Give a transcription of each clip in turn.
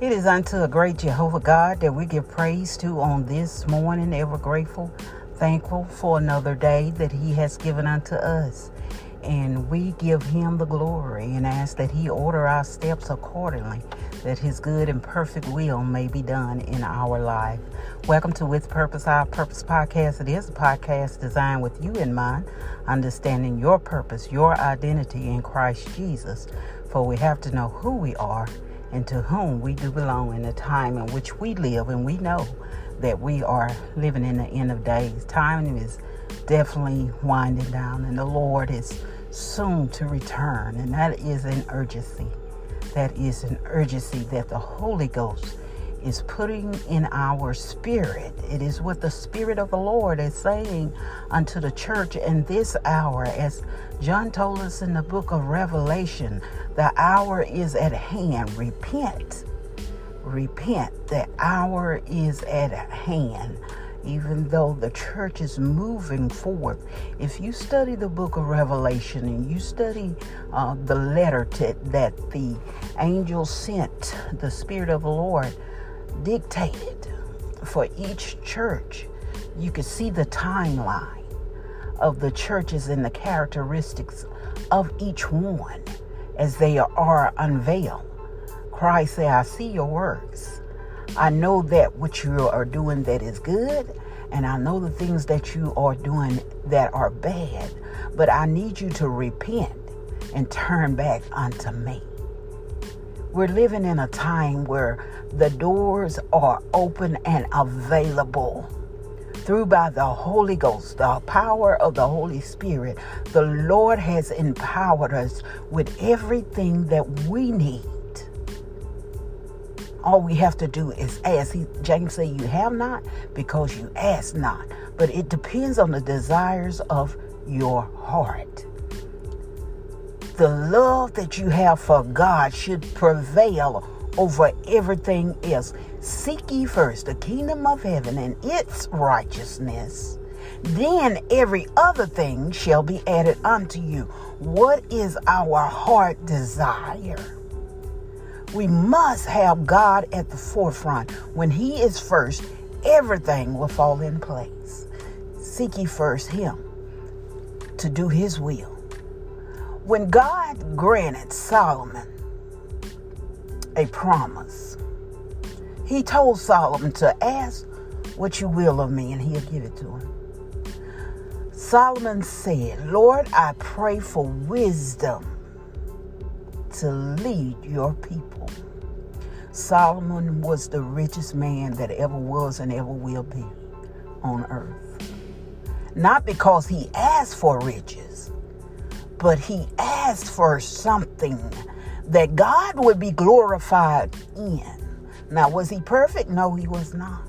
It is unto a great Jehovah God that we give praise to on this morning, ever grateful, thankful for another day that He has given unto us. And we give Him the glory and ask that He order our steps accordingly, that His good and perfect will may be done in our life. Welcome to With Purpose, Our Purpose podcast. It is a podcast designed with you in mind, understanding your purpose, your identity in Christ Jesus. For we have to know who we are and to whom we do belong in the time in which we live. And we know that we are living in the end of days. Time is definitely winding down, and the Lord is soon to return. And that is an urgency. That is an urgency that the Holy Ghost is putting in our spirit. It is what the Spirit of the Lord is saying unto the church in this hour. As John told us in the book of Revelation, the hour is at hand. Repent. Repent. The hour is at hand. Even though the church is moving forward, if you study the book of Revelation and you study uh, the letter to, that the angel sent, the Spirit of the Lord dictated for each church, you could see the timeline of the churches and the characteristics of each one as they are unveiled. Christ said, I see your works. I know that what you are doing that is good, and I know the things that you are doing that are bad, but I need you to repent and turn back unto me. We're living in a time where the doors are open and available through by the Holy Ghost, the power of the Holy Spirit. The Lord has empowered us with everything that we need. All we have to do is ask. He, James said, You have not because you ask not. But it depends on the desires of your heart the love that you have for God should prevail over everything else. Seek ye first the kingdom of heaven and its righteousness. Then every other thing shall be added unto you. What is our heart desire? We must have God at the forefront. When He is first, everything will fall in place. Seek ye first Him to do His will. When God granted Solomon a promise, he told Solomon to ask what you will of me, and he'll give it to him. Solomon said, Lord, I pray for wisdom to lead your people. Solomon was the richest man that ever was and ever will be on earth. Not because he asked for riches, but he asked for something that God would be glorified in. Now, was he perfect? No, he was not.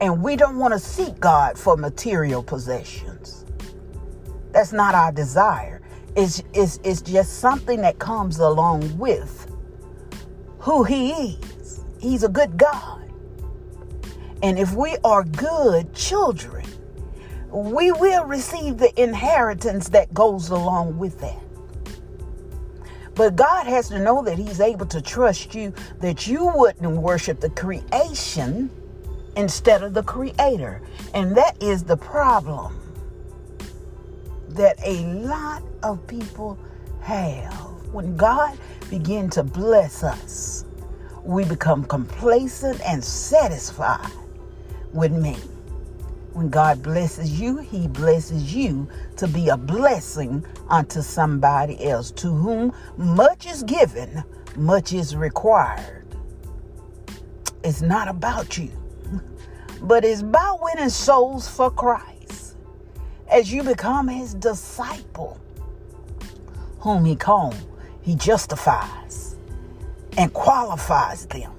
And we don't want to seek God for material possessions. That's not our desire. It's, it's, it's just something that comes along with who he is. He's a good God. And if we are good children, we will receive the inheritance that goes along with that. But God has to know that He's able to trust you, that you wouldn't worship the creation instead of the Creator. And that is the problem that a lot of people have. When God begins to bless us, we become complacent and satisfied with me. When God blesses you, He blesses you to be a blessing unto somebody else. To whom much is given, much is required. It's not about you, but it's about winning souls for Christ. As you become His disciple, whom He calls, He justifies and qualifies them.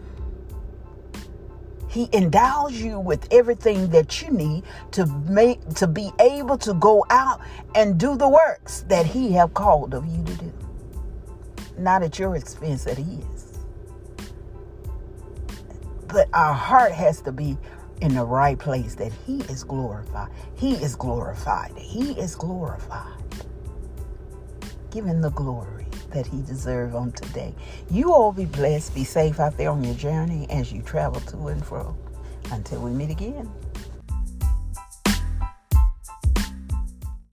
He endows you with everything that you need to make to be able to go out and do the works that he have called of you to do. Not at your expense he is. But our heart has to be in the right place that he is glorified. He is glorified. He is glorified. Give him the glory that he deserves on today. You all be blessed. Be safe out there on your journey as you travel to and fro. Until we meet again.